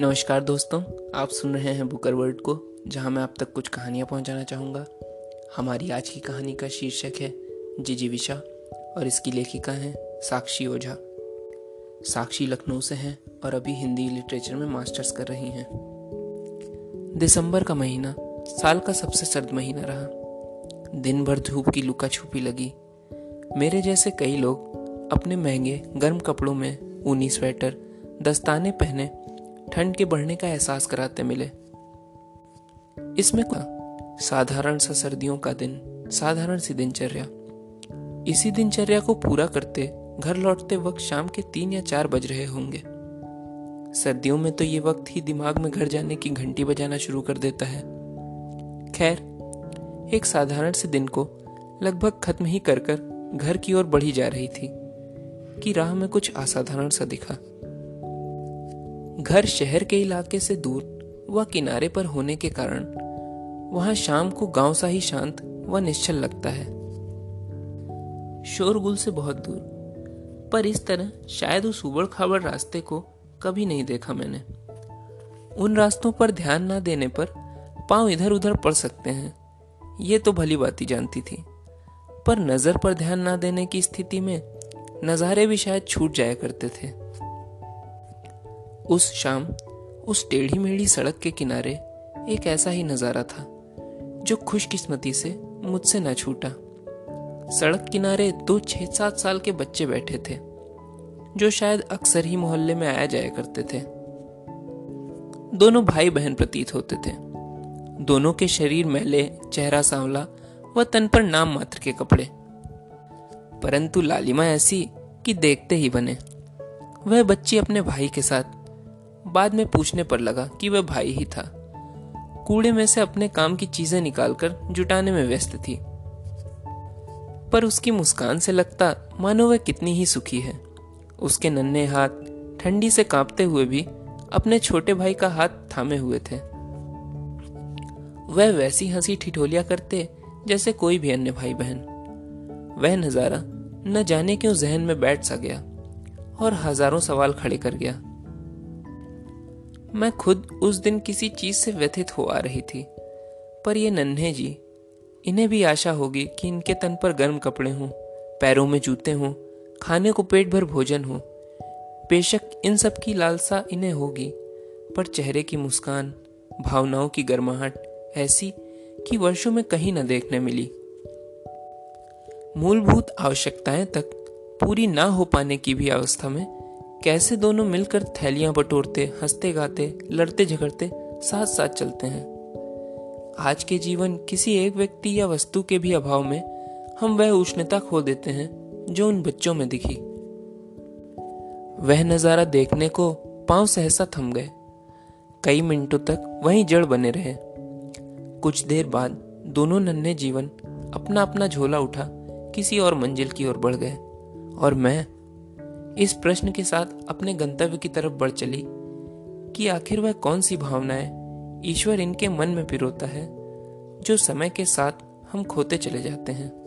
नमस्कार दोस्तों, आप सुन रहे हैं बुकर वर्ल्ड को, जहाँ मैं आप तक कुछ कहानियाँ पहुंचाना चाहूँगा। हमारी आज की कहानी का शीर्षक है, जिजी विशा, और इसकी लेखिका हैं साक्षी ओझा। साक्षी लखनऊ से हैं और अभी हिंदी लिटरेचर में मास्टर्स कर रही हैं। दिसंबर का महीना, साल का सबसे सर्द महीना रहा। दिन भर धूप की लुका छुपी लगी। मेरे जैसे कई लोग अपने महँगे, गर्म कपड़ों में ऊनी स्वेटर, दस्ताने पहने ठंड के बढ़ने का एहसास कराते मिले। इसमें साधारण सा सर्दियों का दिन, साधारण सी दिनचर्या। इसी दिनचर्या को पूरा करते, घर लौटते वक्त शाम के तीन या चार बज रहे होंगे। सर्दियों में तो ये वक्त ही दिमाग में घर जाने की घंटी बजाना शुरू कर देता है। खैर, एक साधारण से दिन को लगभग खत्म ही कर कर घर की ओर बढ़ी जा रही थी, कि राह में कुछ असाधारण सा दिखा। घर शहर के इलाके से दूर व किनारे पर होने के कारण वहाँ शाम को गाँव सा ही शांत व निश्चल लगता है। शोरगुल से बहुत दूर, पर इस तरह शायद उस उबड़ खाबड़ रास्ते को कभी नहीं देखा मैंने। उन रास्तों पर ध्यान ना देने पर पाँव इधर उधर पड़ सकते हैं, ये तो भली बात ही जानती थी। पर नज़र पर ध्यान ना देने की स्थिति में नज़ारे भी शायद छूट जाया करते थे। उस शाम, उस टेढ़ी मेढ़ी सड़क के किनारे एक ऐसा ही नज़ारा था, जो खुशकिस्मती से मुझसे न छूटा। सड़क किनारे दो छह सात साल के बच्चे बैठे थे, जो शायद अक्सर ही मोहल्ले में आया जाया करते थे। दोनों भाई बहन प्रतीत होते थे। दोनों के शरीर मैले, चेहरा सांवला व तन पर नाम मात्र के कपड़े। परंतु लालिमा ऐसी कि देखते ही बने। वह बच्ची अपने भाई के साथ बाद में पूछने पर लगा कि वह भाई ही था। कूड़े में से अपने काम की चीज़ें निकालकर जुटाने में व्यस्त थी। पर उसकी मुस्कान से लगता, मानो वह कितनी ही सुखी है। उसके नन्हे हाथ, ठंडी से कांपते हुए भी अपने छोटे भाई का हाथ थामे हुए थे। वह वैसी हँसी ठिठोलिया करते, जैसे कोई भी अन्य भाई बहन वह नज़ारा न जाने क्यों जहन में बैठ सा गया और हज़ारों सवाल खड़े कर गया। मैं खुद उस दिन किसी चीज़ से व्यथित हो आ रही थी। पर ये नन्हे जी, इन्हें भी आशा होगी कि इनके तन पर गर्म कपड़े हों, पैरों में जूते हों, खाने को पेट भर भोजन हो। बेशक इन सब की लालसा इन्हें होगी, पर चेहरे की मुस्कान, भावनाओं की गर्माहट, ऐसी कि वर्षों में कहीं न देखने मिली। मूलभूत आवश्यकताएँ तक पूरी ना हो पाने की भी अवस्था में कैसे दोनों मिलकर थैलियाँ बटोरते, हँसते गाते, लड़ते झगड़ते साथ साथ चलते हैं? आज के जीवन किसी एक व्यक्ति या वस्तु के भी अभाव में हम वह उष्णता खो देते हैं जो उन बच्चों में दिखी। वह नज़ारा देखने को पाँव सहसा थम गए। कई मिनटों तक वहीं जड़ बने रहे। कुछ देर बाद दोनों नन्हे जीवन अपना अपना झोला उठा, किसी और मंजिल की ओर बढ़ गए और मैं इस प्रश्न के साथ अपने गंतव्य की तरफ़ बढ़ चली कि आखिर वह कौन सी भावनाएँ ईश्वर इनके मन में पिरोता है, जो समय के साथ हम खोते चले जाते हैं।